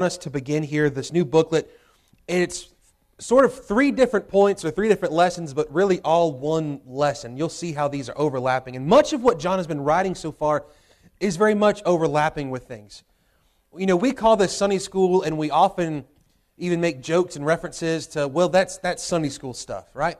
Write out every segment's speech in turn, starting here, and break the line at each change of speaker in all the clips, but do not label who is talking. us to begin here this new booklet and it's sort of three different points or three different lessons but really all one lesson you'll see how these are overlapping and much of what john has been writing so far is very much overlapping with things you know we call this sunday school and we often even make jokes and references to well that's that's sunday school stuff right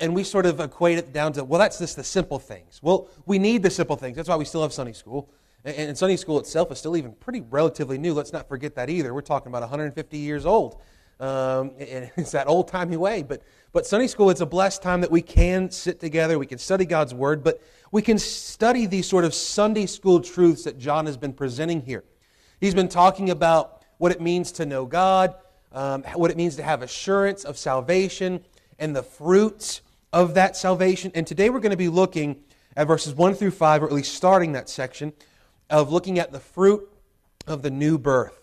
and we sort of equate it down to well that's just the simple things well we need the simple things that's why we still have sunday school and Sunday school itself is still even pretty relatively new. Let's not forget that either. We're talking about 150 years old. Um, and it's that old timey way. But, but Sunday school, it's a blessed time that we can sit together, we can study God's Word, but we can study these sort of Sunday school truths that John has been presenting here. He's been talking about what it means to know God, um, what it means to have assurance of salvation, and the fruits of that salvation. And today we're going to be looking at verses 1 through 5, or at least starting that section of looking at the fruit of the new birth.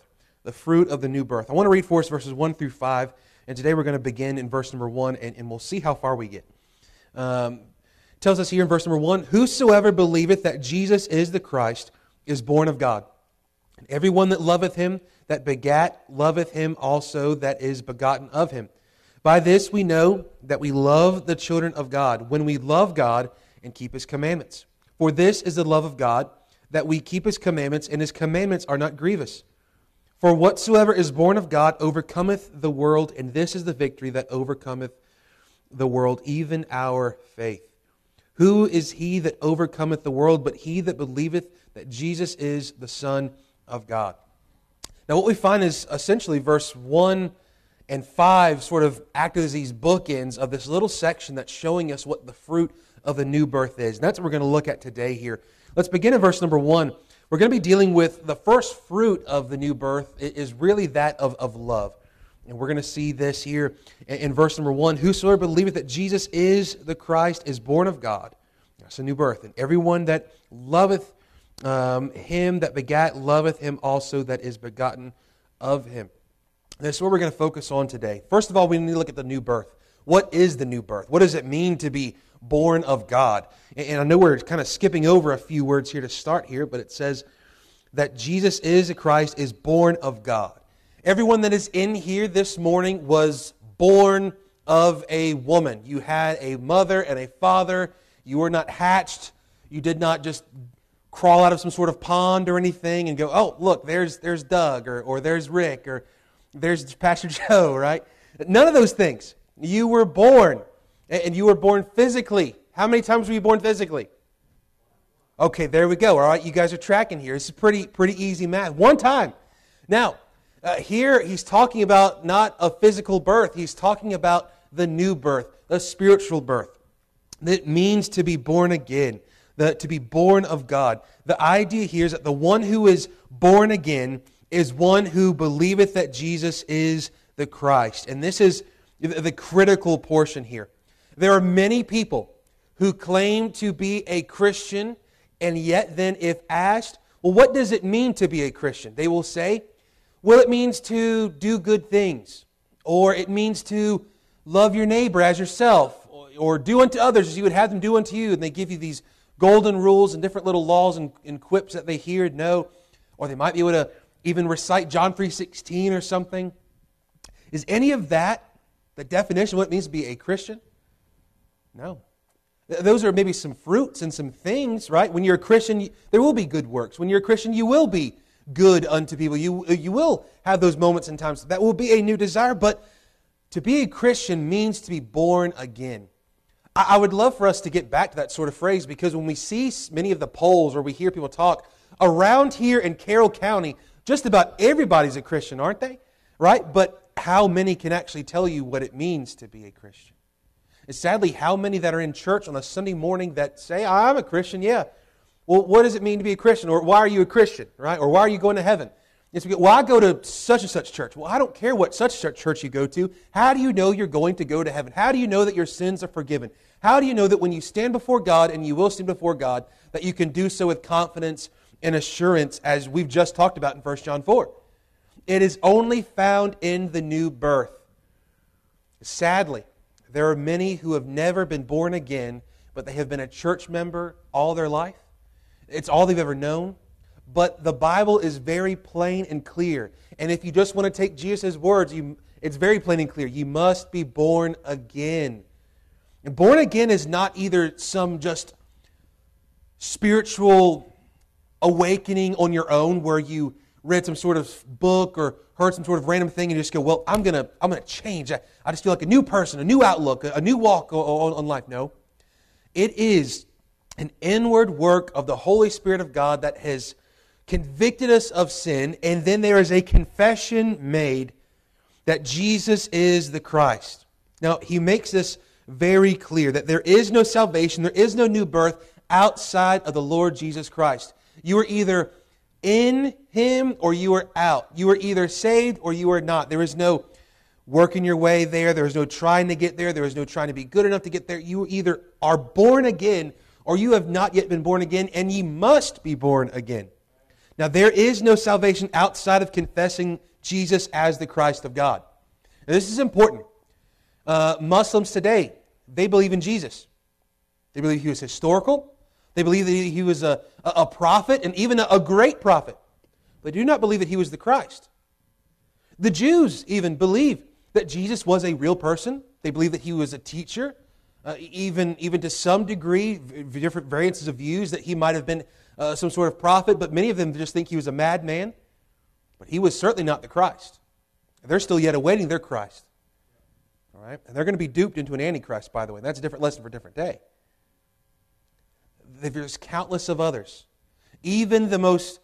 The fruit of the new birth. I want to read for us verses 1 through 5, and today we're going to begin in verse number 1, and, and we'll see how far we get. Um, tells us here in verse number 1 Whosoever believeth that Jesus is the Christ is born of God. And everyone that loveth him, that begat, loveth him also that is begotten of him. By this we know that we love the children of God, when we love God and keep his commandments. For this is the love of God that we keep his commandments, and his commandments are not grievous. For whatsoever is born of God overcometh the world, and this is the victory that overcometh the world, even our faith. Who is he that overcometh the world but he that believeth that Jesus is the Son of God? Now, what we find is essentially verse 1 and 5 sort of act as these bookends of this little section that's showing us what the fruit of the new birth is. And that's what we're going to look at today here Let's begin in verse number one. We're going to be dealing with the first fruit of the new birth It is really that of, of love. And we're going to see this here in verse number one. Whosoever believeth that Jesus is the Christ is born of God. That's a new birth. And everyone that loveth um, him that begat loveth him also that is begotten of him. That's what we're going to focus on today. First of all, we need to look at the new birth. What is the new birth? What does it mean to be born of God. And I know we're kind of skipping over a few words here to start here, but it says that Jesus is the Christ, is born of God. Everyone that is in here this morning was born of a woman. You had a mother and a father. You were not hatched. You did not just crawl out of some sort of pond or anything and go, oh, look, there's, there's Doug or, or there's Rick or there's Pastor Joe, right? None of those things. You were born and you were born physically. How many times were you born physically? Okay, there we go. All right, you guys are tracking here. This is pretty, pretty easy math. One time. Now, uh, here he's talking about not a physical birth, he's talking about the new birth, the spiritual birth. That means to be born again, the, to be born of God. The idea here is that the one who is born again is one who believeth that Jesus is the Christ. And this is the critical portion here. There are many people who claim to be a Christian, and yet then, if asked, well, what does it mean to be a Christian? They will say, well, it means to do good things, or it means to love your neighbor as yourself, or, or do unto others as you would have them do unto you. And they give you these golden rules and different little laws and, and quips that they hear and know, or they might be able to even recite John 3.16 or something. Is any of that the definition of what it means to be a Christian? No. Those are maybe some fruits and some things, right? When you're a Christian, there will be good works. When you're a Christian, you will be good unto people. You, uh, you will have those moments and times. That will be a new desire, but to be a Christian means to be born again. I, I would love for us to get back to that sort of phrase because when we see many of the polls or we hear people talk, around here in Carroll County, just about everybody's a Christian, aren't they? Right? But how many can actually tell you what it means to be a Christian? And sadly, how many that are in church on a Sunday morning that say, I'm a Christian, yeah. Well, what does it mean to be a Christian? Or why are you a Christian, right? Or why are you going to heaven? It's because, well, I go to such and such church. Well, I don't care what such such church you go to. How do you know you're going to go to heaven? How do you know that your sins are forgiven? How do you know that when you stand before God, and you will stand before God, that you can do so with confidence and assurance, as we've just talked about in 1 John 4? It is only found in the new birth. Sadly, there are many who have never been born again, but they have been a church member all their life. It's all they've ever known. But the Bible is very plain and clear. And if you just want to take Jesus' words, you, it's very plain and clear. You must be born again. And born again is not either some just spiritual awakening on your own where you read some sort of book or heard some sort of random thing and you just go, well, I'm going to I'm gonna change. I, I just feel like a new person, a new outlook, a, a new walk on, on life. No. It is an inward work of the Holy Spirit of God that has convicted us of sin, and then there is a confession made that Jesus is the Christ. Now, he makes this very clear that there is no salvation, there is no new birth outside of the Lord Jesus Christ. You are either in him or you are out. You are either saved or you are not. There is no working your way there. There is no trying to get there. There is no trying to be good enough to get there. You either are born again or you have not yet been born again, and ye must be born again. Now, there is no salvation outside of confessing Jesus as the Christ of God. Now, this is important. Uh, Muslims today, they believe in Jesus. They believe he was historical, they believe that he was a, a prophet and even a great prophet, but do not believe that he was the Christ. The Jews even believe that Jesus was a real person. They believe that he was a teacher, uh, even, even to some degree, v- different variances of views that he might have been uh, some sort of prophet, but many of them just think he was a madman. But he was certainly not the Christ. They're still yet awaiting their Christ. All right? And they're going to be duped into an antichrist, by the way. That's a different lesson for a different day there's countless of others. Even the most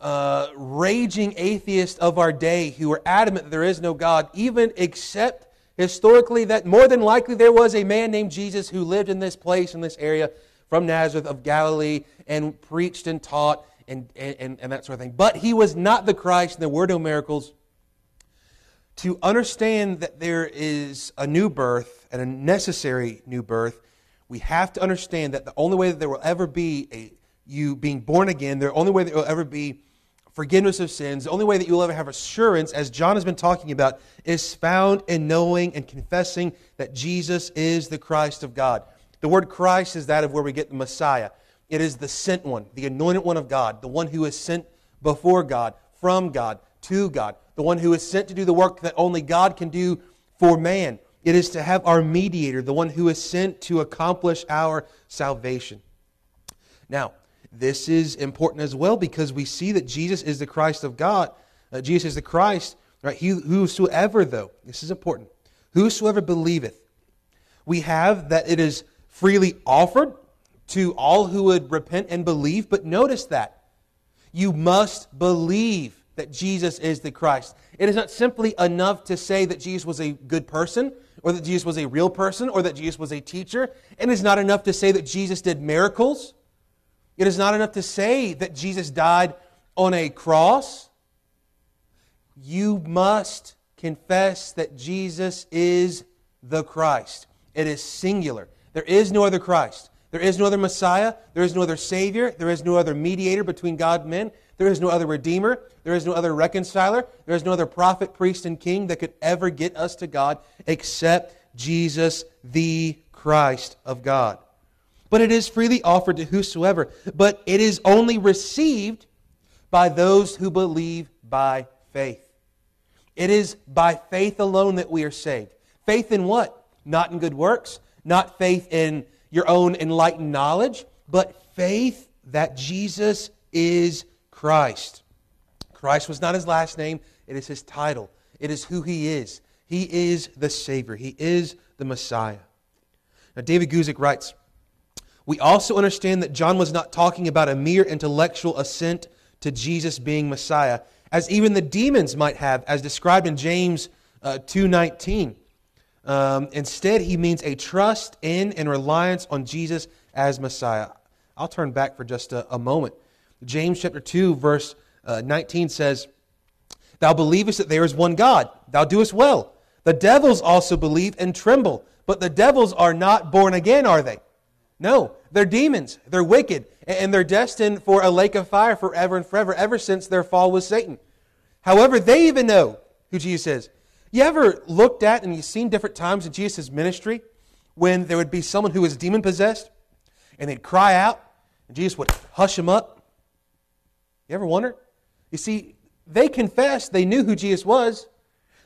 uh, raging atheists of our day who are adamant that there is no God, even accept historically that more than likely there was a man named Jesus who lived in this place, in this area from Nazareth of Galilee, and preached and taught and, and, and that sort of thing. But he was not the Christ, and there were no miracles. To understand that there is a new birth and a necessary new birth we have to understand that the only way that there will ever be a, you being born again, the only way that will ever be forgiveness of sins, the only way that you'll ever have assurance, as John has been talking about, is found in knowing and confessing that Jesus is the Christ of God. The word Christ is that of where we get the Messiah. It is the sent one, the anointed one of God, the one who is sent before God, from God, to God, the one who is sent to do the work that only God can do for man. It is to have our mediator, the one who is sent to accomplish our salvation. Now, this is important as well because we see that Jesus is the Christ of God. Uh, Jesus is the Christ, right? He, whosoever, though, this is important, whosoever believeth, we have that it is freely offered to all who would repent and believe. But notice that you must believe that Jesus is the Christ. It is not simply enough to say that Jesus was a good person or that Jesus was a real person, or that Jesus was a teacher. and It is not enough to say that Jesus did miracles. It is not enough to say that Jesus died on a cross. You must confess that Jesus is the Christ. It is singular. There is no other Christ. There is no other Messiah. There is no other Savior. There is no other mediator between God and men. There is no other Redeemer. There is no other reconciler. There is no other prophet, priest, and king that could ever get us to God except Jesus, the Christ of God. But it is freely offered to whosoever, but it is only received by those who believe by faith. It is by faith alone that we are saved. Faith in what? Not in good works, not faith in your own enlightened knowledge, but faith that Jesus is Christ. Christ was not his last name, it is his title. It is who he is. He is the Savior, he is the Messiah. Now, David Guzik writes We also understand that John was not talking about a mere intellectual assent to Jesus being Messiah, as even the demons might have, as described in James uh, 2.19. Um, instead, he means a trust in and reliance on Jesus as Messiah. I'll turn back for just a, a moment James chapter 2, verse uh, 19 says, Thou believest that there is one God. Thou doest well. The devils also believe and tremble. But the devils are not born again, are they? No, they're demons. They're wicked. And they're destined for a lake of fire forever and forever, ever since their fall with Satan. However, they even know who Jesus is. You ever looked at and you've seen different times in Jesus' ministry when there would be someone who was demon possessed and they'd cry out and Jesus would hush him up you ever wonder? You see, they confessed they knew who Jesus was,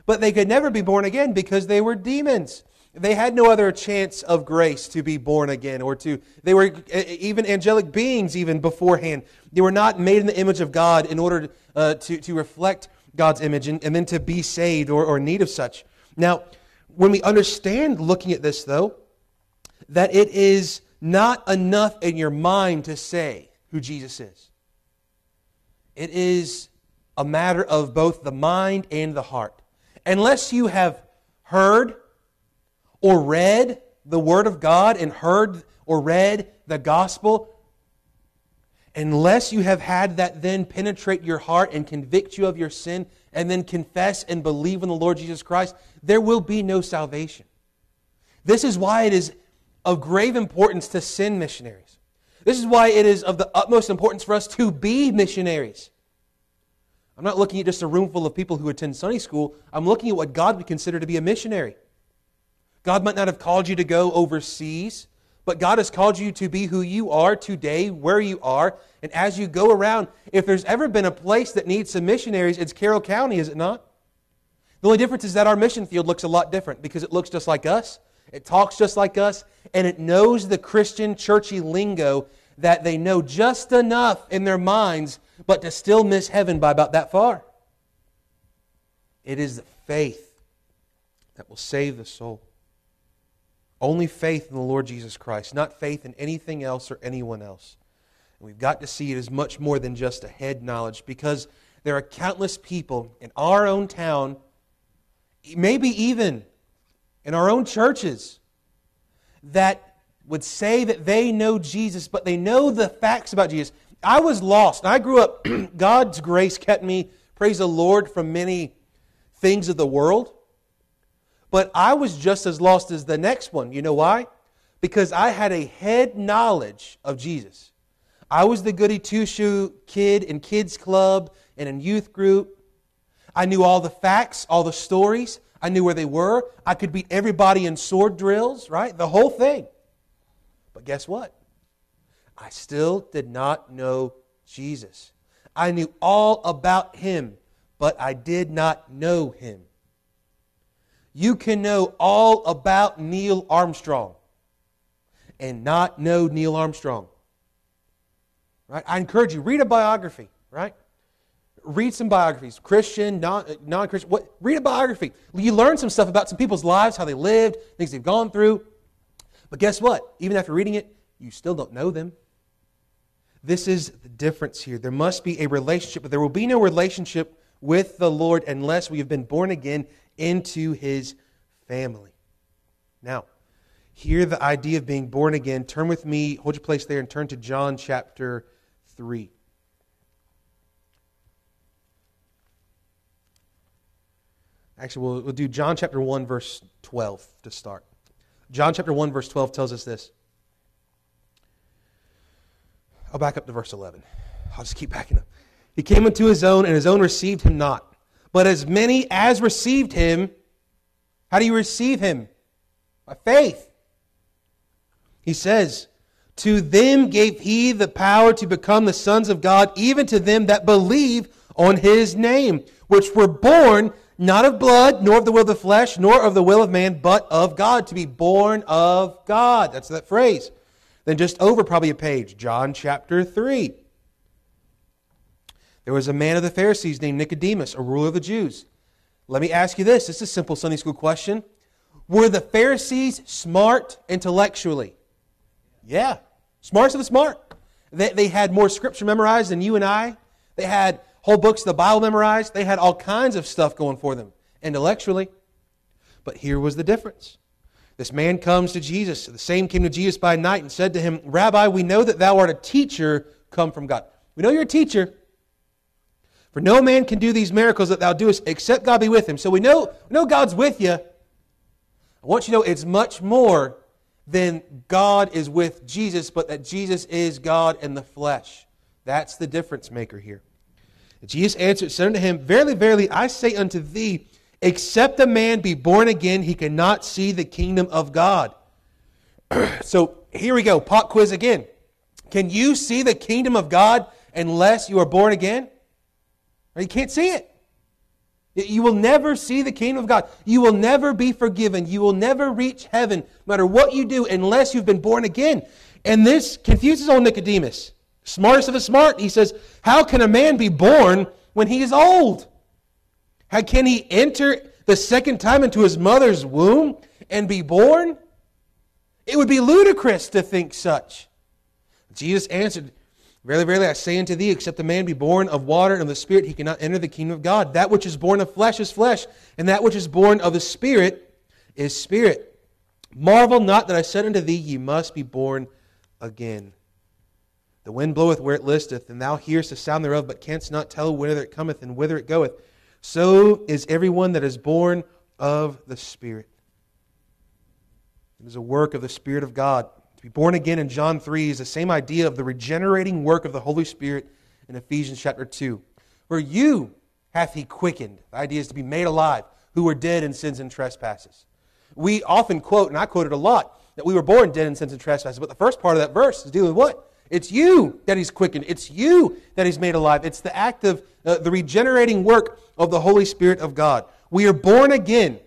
but they could never be born again because they were demons. They had no other chance of grace to be born again or to, they were even angelic beings even beforehand. They were not made in the image of God in order uh, to, to reflect God's image and, and then to be saved or, or need of such. Now, when we understand looking at this though, that it is not enough in your mind to say who Jesus is. It is a matter of both the mind and the heart. Unless you have heard or read the Word of God and heard or read the gospel, unless you have had that then penetrate your heart and convict you of your sin and then confess and believe in the Lord Jesus Christ, there will be no salvation. This is why it is of grave importance to send missionaries. This is why it is of the utmost importance for us to be missionaries. I'm not looking at just a room full of people who attend Sunday school. I'm looking at what God would consider to be a missionary. God might not have called you to go overseas, but God has called you to be who you are today, where you are. And as you go around, if there's ever been a place that needs some missionaries, it's Carroll County, is it not? The only difference is that our mission field looks a lot different because it looks just like us, it talks just like us, and it knows the Christian churchy lingo that they know just enough in their minds, but to still miss heaven by about that far. It is the faith that will save the soul. Only faith in the Lord Jesus Christ, not faith in anything else or anyone else. And we've got to see it as much more than just a head knowledge because there are countless people in our own town, maybe even in our own churches that would say that they know Jesus, but they know the facts about Jesus. I was lost. I grew up, God's grace kept me, praise the Lord, from many things of the world. But I was just as lost as the next one. You know why? Because I had a head knowledge of Jesus. I was the goody two shoe kid in kids' club and in youth group. I knew all the facts, all the stories. I knew where they were. I could beat everybody in sword drills, right? The whole thing. But guess what? I still did not know Jesus. I knew all about him, but I did not know him. You can know all about Neil Armstrong and not know Neil Armstrong. Right? I encourage you read a biography, right? read some biographies, Christian, non uh, Christian. What, read a biography. You learn some stuff about some people's lives, how they lived, things they've gone through. But guess what? Even after reading it, you still don't know them. This is the difference here. There must be a relationship, but there will be no relationship with the Lord unless we have been born again into his family. Now, hear the idea of being born again. Turn with me, hold your place there, and turn to John chapter 3. Actually, we'll, we'll do John chapter 1, verse 12 to start. John chapter 1, verse 12 tells us this. I'll back up to verse 11. I'll just keep backing up. He came into his own, and his own received him not. But as many as received him, how do you receive him? By faith. He says, To them gave he the power to become the sons of God, even to them that believe on his name, which were born not of blood, nor of the will of the flesh, nor of the will of man, but of God, to be born of God. That's that phrase. Then just over probably a page, John chapter 3. There was a man of the Pharisees named Nicodemus, a ruler of the Jews. Let me ask you this. This is a simple Sunday school question. Were the Pharisees smart intellectually? Yeah. Smartest of the smart. They, they had more scripture memorized than you and I. They had whole books of the Bible memorized. They had all kinds of stuff going for them intellectually. But here was the difference. This man comes to Jesus. The same came to Jesus by night and said to him, Rabbi, we know that thou art a teacher come from God. We know you're a teacher. For no man can do these miracles that thou doest except God be with him. So we know, we know God's with you. I want you to know it's much more than God is with Jesus, but that Jesus is God in the flesh. That's the difference maker here. Jesus answered, said unto him, Verily, verily, I say unto thee, except a man be born again, he cannot see the kingdom of God. so here we go, pop quiz again. Can you see the kingdom of God unless you are born again? You can't see it. You will never see the kingdom of God. You will never be forgiven. You will never reach heaven, no matter what you do, unless you've been born again. And this confuses old Nicodemus. Smartest of the smart, he says, How can a man be born when he is old? How can he enter the second time into his mother's womb and be born? It would be ludicrous to think such. Jesus answered, Verily, verily, I say unto thee, except a man be born of water and of the Spirit, he cannot enter the kingdom of God. That which is born of flesh is flesh, and that which is born of the Spirit is spirit. Marvel not that I said unto thee, Ye must be born again. The wind bloweth where it listeth, and thou hearest the sound thereof, but canst not tell whither it cometh and whither it goeth. So is everyone that is born of the Spirit. It is a work of the Spirit of God. To be born again in John 3 is the same idea of the regenerating work of the Holy Spirit in Ephesians chapter 2, for you hath he quickened. The idea is to be made alive, who were dead in sins and trespasses. We often quote, and I quote it a lot, that we were born dead in sins and trespasses, but the first part of that verse is dealing with what? It's you that He's quickened. It's you that He's made alive. It's the act of uh, the regenerating work of the Holy Spirit of God. We are born again.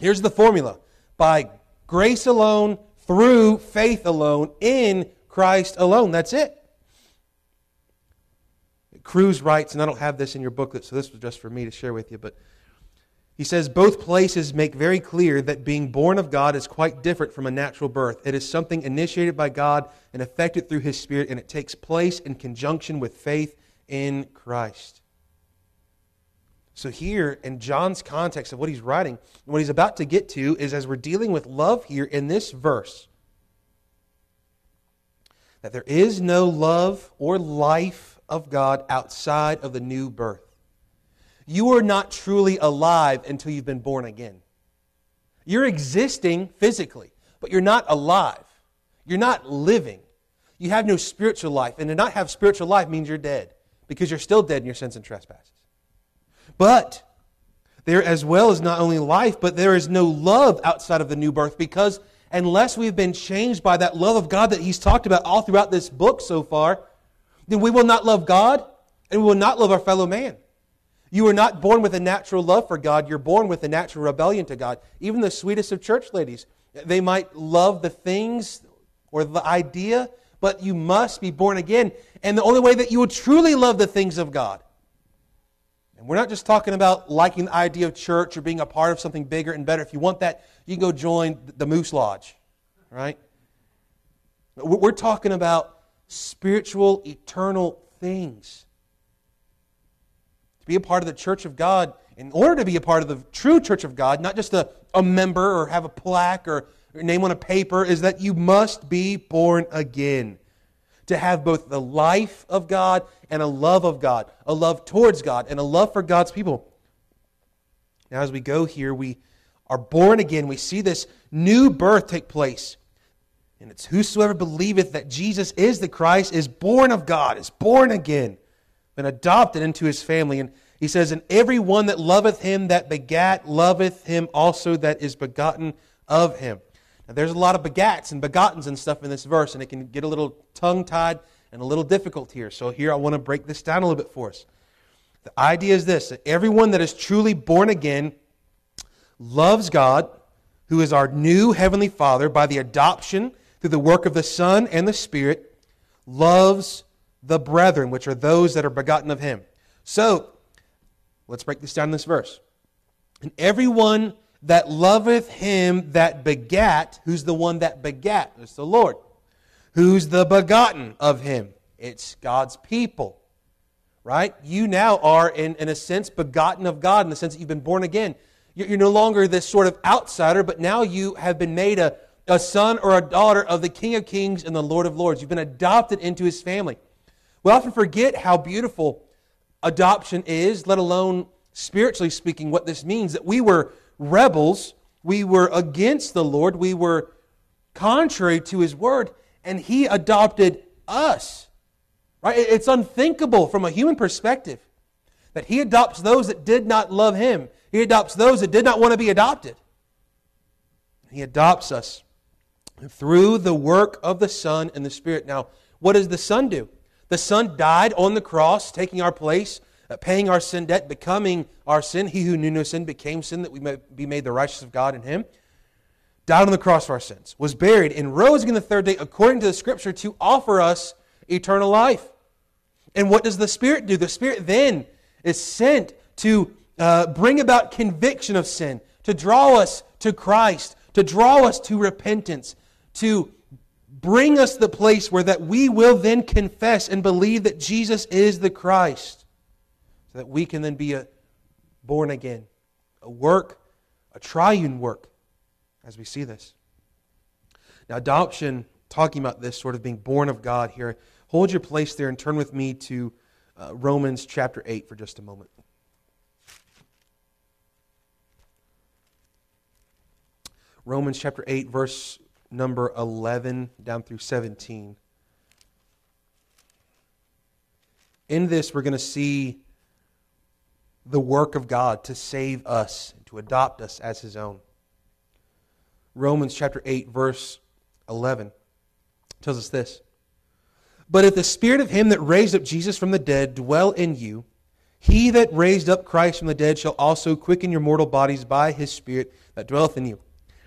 Here's the formula by grace alone, through faith alone, in Christ alone. That's it. Kruse writes, and I don't have this in your booklet, so this was just for me to share with you, but he says both places make very clear that being born of God is quite different from a natural birth. It is something initiated by God and effected through His Spirit, and it takes place in conjunction with faith in Christ. So, here in John's context of what he's writing, what he's about to get to is as we're dealing with love here in this verse, that there is no love or life of God outside of the new birth. You are not truly alive until you've been born again. You're existing physically, but you're not alive. You're not living. You have no spiritual life. And to not have spiritual life means you're dead because you're still dead in your sins and trespasses. But there as well is not only life, but there is no love outside of the new birth because unless we've been changed by that love of God that he's talked about all throughout this book so far, then we will not love God and we will not love our fellow man. You are not born with a natural love for God, you're born with a natural rebellion to God. Even the sweetest of church ladies, they might love the things or the idea, but you must be born again. And the only way that you will truly love the things of God. And we're not just talking about liking the idea of church or being a part of something bigger and better. If you want that, you can go join the Moose Lodge, right? We're talking about spiritual, eternal things to be a part of the church of God, in order to be a part of the true church of God, not just a, a member or have a plaque or name on a paper, is that you must be born again. To have both the life of God and a love of God, a love towards God, and a love for God's people. Now, as we go here, we are born again. We see this new birth take place. And it's whosoever believeth that Jesus is the Christ is born of God, is born again been adopted into his family. And he says, And every one that loveth him that begat loveth him also that is begotten of him. Now, there's a lot of begats and begottens and stuff in this verse, and it can get a little tongue tied and a little difficult here. So, here I want to break this down a little bit for us. The idea is this that everyone that is truly born again loves God, who is our new heavenly Father, by the adoption through the work of the Son and the Spirit, loves the brethren, which are those that are begotten of him. So, let's break this down in this verse. And everyone that loveth him that begat, who's the one that begat? It's the Lord. Who's the begotten of him? It's God's people. Right? You now are, in, in a sense, begotten of God, in the sense that you've been born again. You're, no longer this sort of outsider, but now you have been made a, a son or a daughter of the King of Kings and the Lord of Lords. You've been adopted into his family. We often forget how beautiful adoption is, let alone spiritually speaking, what this means that we were rebels, we were against the Lord, we were contrary to His word, and He adopted us. Right? It's unthinkable from a human perspective that He adopts those that did not love Him, He adopts those that did not want to be adopted. He adopts us through the work of the Son and the Spirit. Now, what does the Son do? The Son died on the cross, taking our place, uh, paying our sin debt, becoming our sin. He who knew no sin became sin that we may be made the righteous of God in Him. Died on the cross for our sins, was buried, and rose again the third day according to the Scripture to offer us eternal life. And what does the Spirit do? The Spirit then is sent to uh, bring about conviction of sin, to draw us to Christ, to draw us to repentance, to bring us the place where that we will then confess and believe that Jesus is the Christ, so that we can then be a born again, a work, a triune work, as we see this. Now, adoption, talking about this sort of being born of God here, hold your place there and turn with me to uh, Romans chapter 8 for just a moment. Romans chapter 8, verse number 11 down through 17. In this, we're going to see the work of God to save us, to adopt us as his own. Romans chapter 8, verse 11 tells us this But if the spirit of him that raised up Jesus from the dead dwell in you, he that raised up Christ from the dead shall also quicken your mortal bodies by his spirit that dwelleth in you.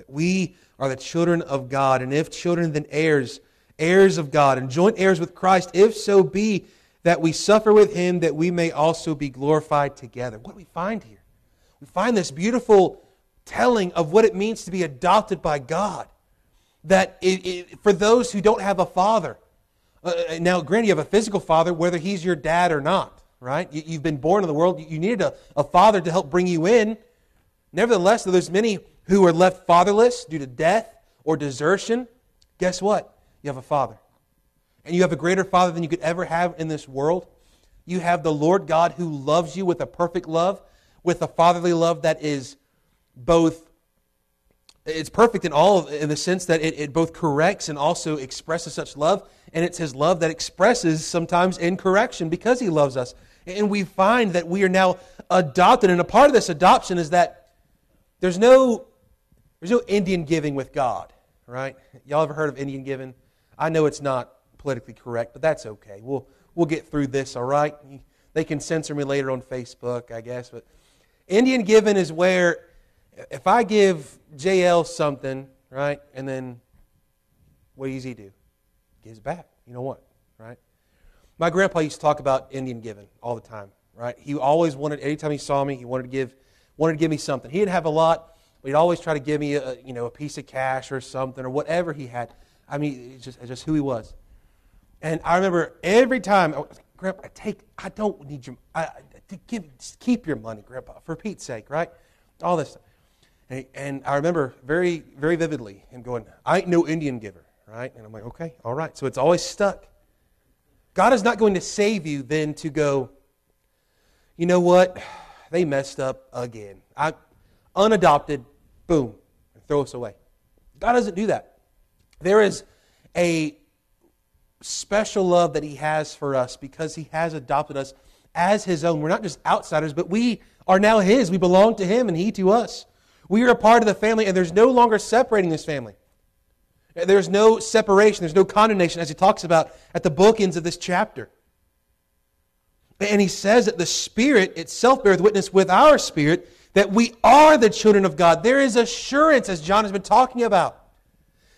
that we are the children of God, and if children, then heirs, heirs of God, and joint heirs with Christ, if so be that we suffer with him, that we may also be glorified together. What do we find here? We find this beautiful telling of what it means to be adopted by God. That it, it, for those who don't have a father, uh, uh now, granted, you have a physical father, whether he's your dad or not, right? You, have been born in the world. You, you needed a, a father to help bring you in. Nevertheless, though there's many who are left fatherless due to death or desertion, guess what? You have a father. And you have a greater father than you could ever have in this world. You have the Lord God who loves you with a perfect love, with a fatherly love that is both it's perfect in all in the sense that it, it both corrects and also expresses such love and it's his love that expresses sometimes in correction because he loves us and we find that we are now adopted and a part of this adoption is that there's no there's no Indian giving with God, right? Y'all ever heard of Indian giving? I know it's not politically correct, but that's okay. We'll, we'll get through this, all right? They can censor me later on Facebook, I guess. But Indian giving is where if I give JL something, right, and then what does he do? Gives back. You know what, right? My grandpa used to talk about Indian giving all the time, right? He always wanted, anytime he saw me, he wanted to give, wanted to give me something. He'd have a lot but he'd always try to give me a, you know, a piece of cash or something or whatever he had. I mean, it's just, it's just who he was. And I remember every time, Grandpa, take, I don't need your, I, give, keep your money, Grandpa, for Pete's sake, right? All this stuff. And, and I remember very, very vividly him going, I ain't no Indian giver, right? And I'm like, okay, all right. So it's always stuck. God is not going to save you then to go, you know what? They messed up again. I, unadopted, boom, and throw us away. God doesn't do that. There is a special love that He has for us because He has adopted us as His own. We're not just outsiders, but we are now His. We belong to Him and He to us. We are a part of the family, and there's no longer separating this family. There's no separation, there's no condemnation, as He talks about at the bookends of this chapter. And He says that the Spirit itself beareth witness with our spirit that we are the children of God. There is assurance, as John has been talking about.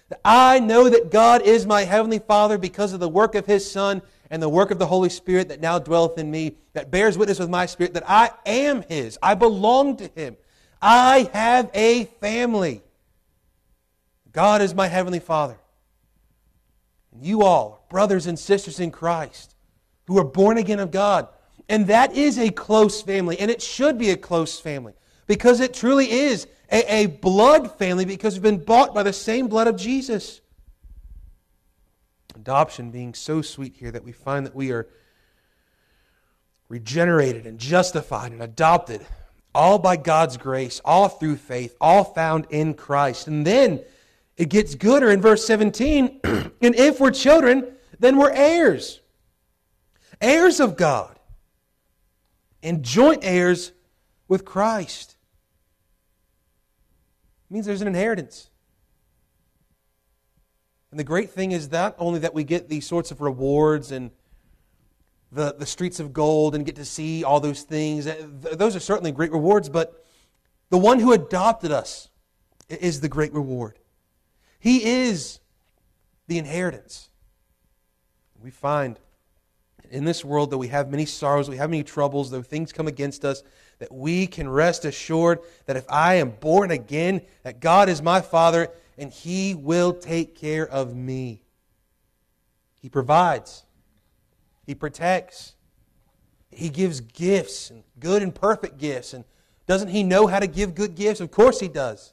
That I know that God is my heavenly Father because of the work of his Son and the work of the Holy Spirit that now dwelleth in me, that bears witness with my spirit that I am his. I belong to him. I have a family. God is my heavenly Father. And you all, brothers and sisters in Christ, who are born again of God, and that is a close family, and it should be a close family because it truly is a, a blood family because we've been bought by the same blood of Jesus. Adoption being so sweet here that we find that we are regenerated and justified and adopted, all by God's grace, all through faith, all found in Christ. And then it gets gooder in verse 17. and if we're children, then we're heirs, heirs of God, and joint heirs with Christ. It means there's an inheritance. And the great thing is not only that we get these sorts of rewards and the, the streets of gold and get to see all those things, those are certainly great rewards, but the one who adopted us is the great reward. He is the inheritance. We find in this world that we have many sorrows, we have many troubles, though things come against us, that we can rest assured that if I am born again, that God is my Father and He will take care of me. He provides, He protects, He gives gifts, and good and perfect gifts. And doesn't He know how to give good gifts? Of course He does.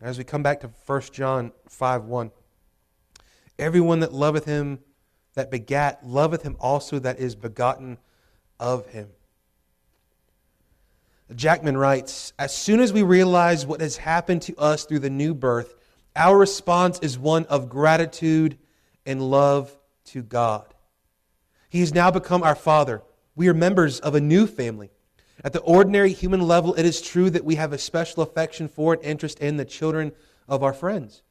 As we come back to 1 John 5 1, everyone that loveth Him, that begat, loveth Him also that is begotten of Him. Jackman writes As soon as we realize what has happened to us through the new birth, our response is one of gratitude and love to God. He has now become our Father. We are members of a new family. At the ordinary human level, it is true that we have a special affection for and interest in the children of our friends.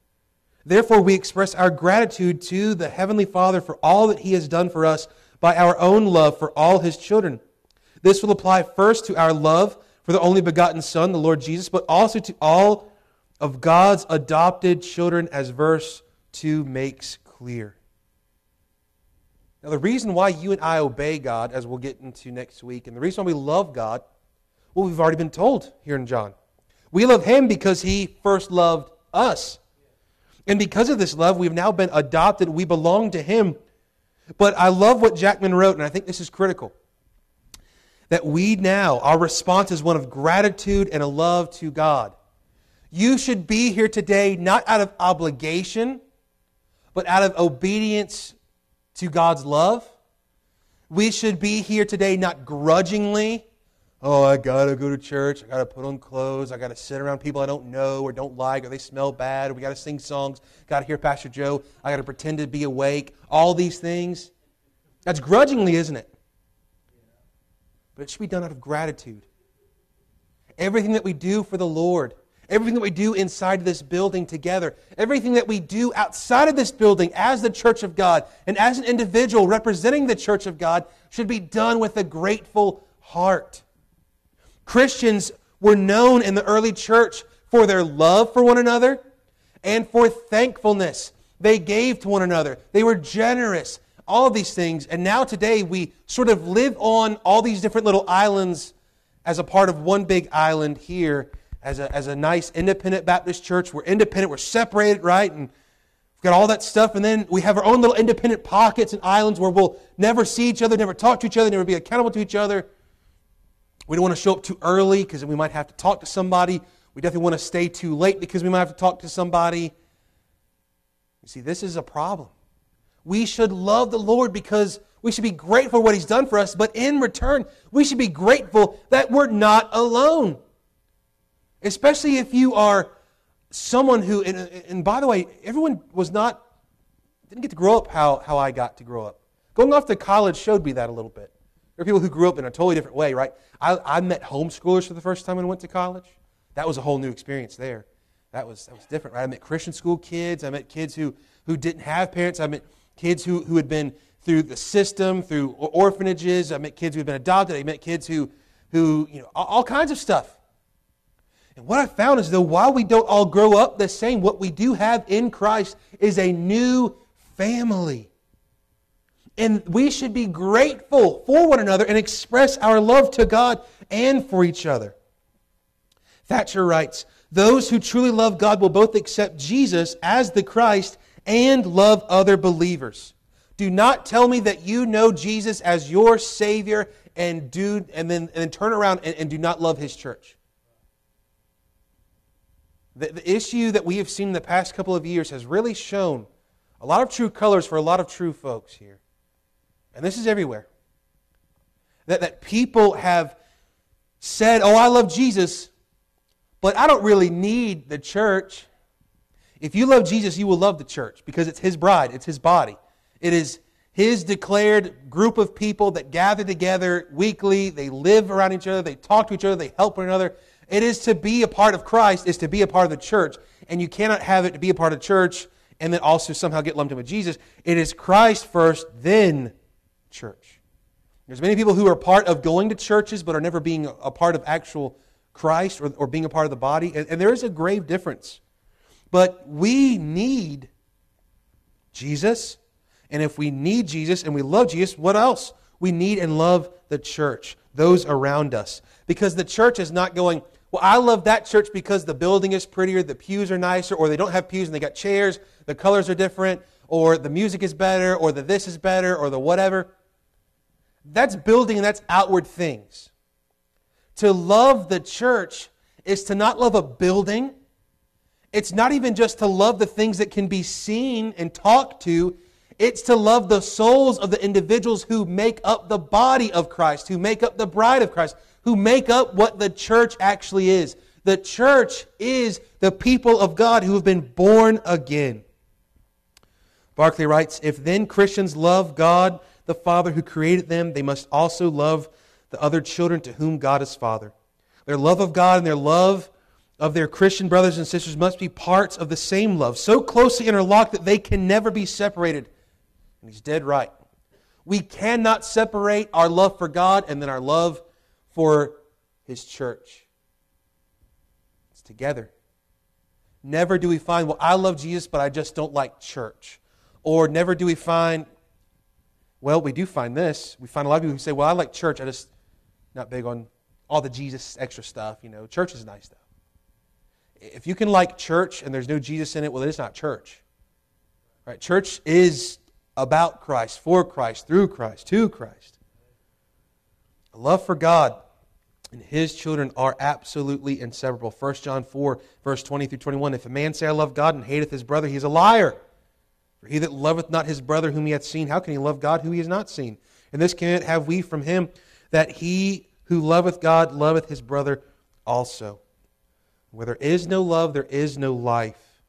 Therefore, we express our gratitude to the Heavenly Father for all that He has done for us by our own love for all His children. This will apply first to our love for the only begotten Son, the Lord Jesus, but also to all of God's adopted children, as verse 2 makes clear. Now, the reason why you and I obey God, as we'll get into next week, and the reason why we love God, well, we've already been told here in John. We love Him because He first loved us. And because of this love, we've now been adopted. We belong to Him. But I love what Jackman wrote, and I think this is critical that we now, our response is one of gratitude and a love to God. You should be here today not out of obligation, but out of obedience to God's love. We should be here today not grudgingly. Oh, I gotta go to church. I gotta put on clothes. I gotta sit around people I don't know or don't like or they smell bad or we gotta sing songs. Gotta hear Pastor Joe. I gotta pretend to be awake. All these things. That's grudgingly, isn't it? but it should be done out of gratitude. Everything that we do for the Lord, everything that we do inside this building together, everything that we do outside of this building as the church of God and as an individual representing the church of God should be done with a grateful heart. Christians were known in the early church for their love for one another and for thankfulness. They gave to one another, they were generous, all of these things. And now today we sort of live on all these different little islands as a part of one big island here as a, as a nice independent Baptist church. We're independent, we're separated, right? And we've got all that stuff. And then we have our own little independent pockets and islands where we'll never see each other, never talk to each other, never be accountable to each other. We don't want to show up too early because we might have to talk to somebody. We definitely want to stay too late because we might have to talk to somebody. You see, this is a problem. We should love the Lord because we should be grateful for what He's done for us, but in return, we should be grateful that we're not alone. Especially if you are someone who, and, and by the way, everyone was not, didn't get to grow up how, how I got to grow up. Going off to college showed me that a little bit. There are people who grew up in a totally different way, right? I, I met homeschoolers for the first time when I went to college. That was a whole new experience there. That was, that was different, right? I met Christian school kids. I met kids who, who didn't have parents. I met kids who, who had been through the system, through orphanages. I met kids who had been adopted. I met kids who, who you know, all, all kinds of stuff. And what I found is though, while we don't all grow up the same, what we do have in Christ is a new family. And we should be grateful for one another and express our love to God and for each other. Thatcher writes, those who truly love God will both accept Jesus as the Christ and love other believers. Do not tell me that you know Jesus as your Savior and do and then, and then turn around and, and do not love his church. The, the issue that we have seen in the past couple of years has really shown a lot of true colors for a lot of true folks here. And this is everywhere. That, that people have said, Oh, I love Jesus, but I don't really need the church. If you love Jesus, you will love the church because it's his bride, it's his body. It is his declared group of people that gather together weekly. They live around each other, they talk to each other, they help one another. It is to be a part of Christ, is to be a part of the church. And you cannot have it to be a part of church and then also somehow get lumped in with Jesus. It is Christ first, then church. There's many people who are part of going to churches but are never being a part of actual Christ or, or being a part of the body. And, and there is a grave difference but we need Jesus. And if we need Jesus and we love Jesus, what else? We need and love the church, those around us. Because the church is not going, well, I love that church because the building is prettier, the pews are nicer, or they don't have pews and they got chairs, the colors are different, or the music is better, or the this is better, or the whatever. That's building and that's outward things. To love the church is to not love a building it's not even just to love the things that can be seen and talked to, it's to love the souls of the individuals who make up the body of Christ, who make up the bride of Christ, who make up what the church actually is. The church is the people of God who have been born again. Barclay writes If then Christians love God, the Father who created them, they must also love the other children to whom God is Father. Their love of God and their love of their Christian brothers and sisters must be parts of the same love, so closely interlocked that they can never be separated. And he's dead right. We cannot separate our love for God and then our love for his church. It's together. Never do we find, well, I love Jesus, but I just don't like church. Or never do we find, well, we do find this. We find a lot of people who say, well, I like church. I just not big on all the Jesus extra stuff. You know, church is nice stuff if you can like church and there's no Jesus in it, well, it's not church. Right? Church is about Christ, for Christ, through Christ, to Christ. A love for God and his children are absolutely inseparable. 1 John 4, verse 20 through 21. If a man say, I love God and hateth his brother, he is a liar. For he that loveth not his brother whom he hath seen, how can he love God who he has not seen? And this commandment have we from him, that he who loveth God loveth his brother also. Where there is no love, there is no life.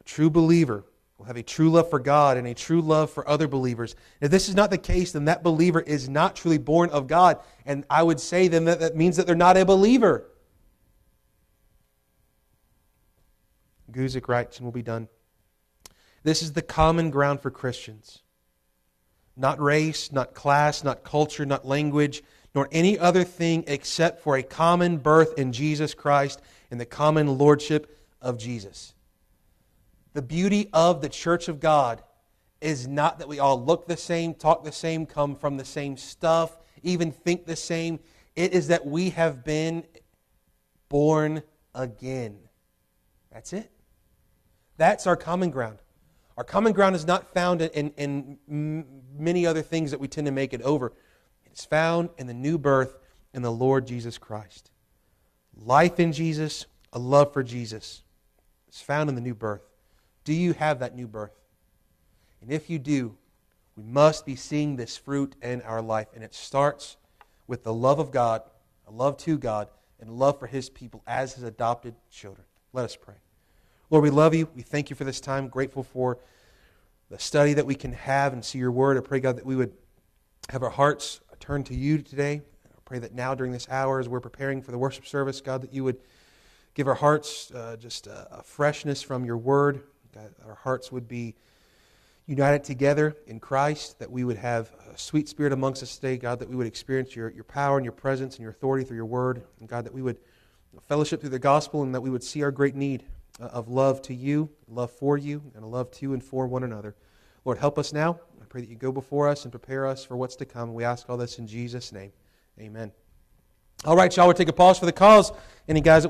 A true believer will have a true love for God and a true love for other believers. If this is not the case, then that believer is not truly born of God. And I would say then that that means that they're not a believer. Guzik writes, and we'll be done. This is the common ground for Christians. Not race, not class, not culture, not language, nor any other thing except for a common birth in Jesus Christ and the common lordship of Jesus. The beauty of the church of God is not that we all look the same, talk the same, come from the same stuff, even think the same. It is that we have been born again. That's it. That's our common ground. Our common ground is not found in, in, many other things that we tend to make it over. It's found in the new birth in the Lord Jesus Christ. Life in Jesus, a love for Jesus, is found in the new birth. Do you have that new birth? And if you do, we must be seeing this fruit in our life. And it starts with the love of God, a love to God, and love for His people as His adopted children. Let us pray. Lord, we love you. We thank you for this time. Grateful for the study that we can have and see your word. I pray, God, that we would have our hearts turn to you today. I pray that now during this hour, as we're preparing for the worship service, God, that you would give our hearts uh, just a, a, freshness from your word. God, our hearts would be united together in Christ, that we would have a sweet spirit amongst us today, God, that we would experience your, your power and your presence and your authority through your word, and God, that we would fellowship through the gospel and that we would see our great need uh, of love to you, love for you, and a love to and for one another. Lord, help us now. I pray that you go before us and prepare us for what's to come. We ask all this in Jesus' name. Amen. All right, y'all, we'll take a pause for the calls. Any guys?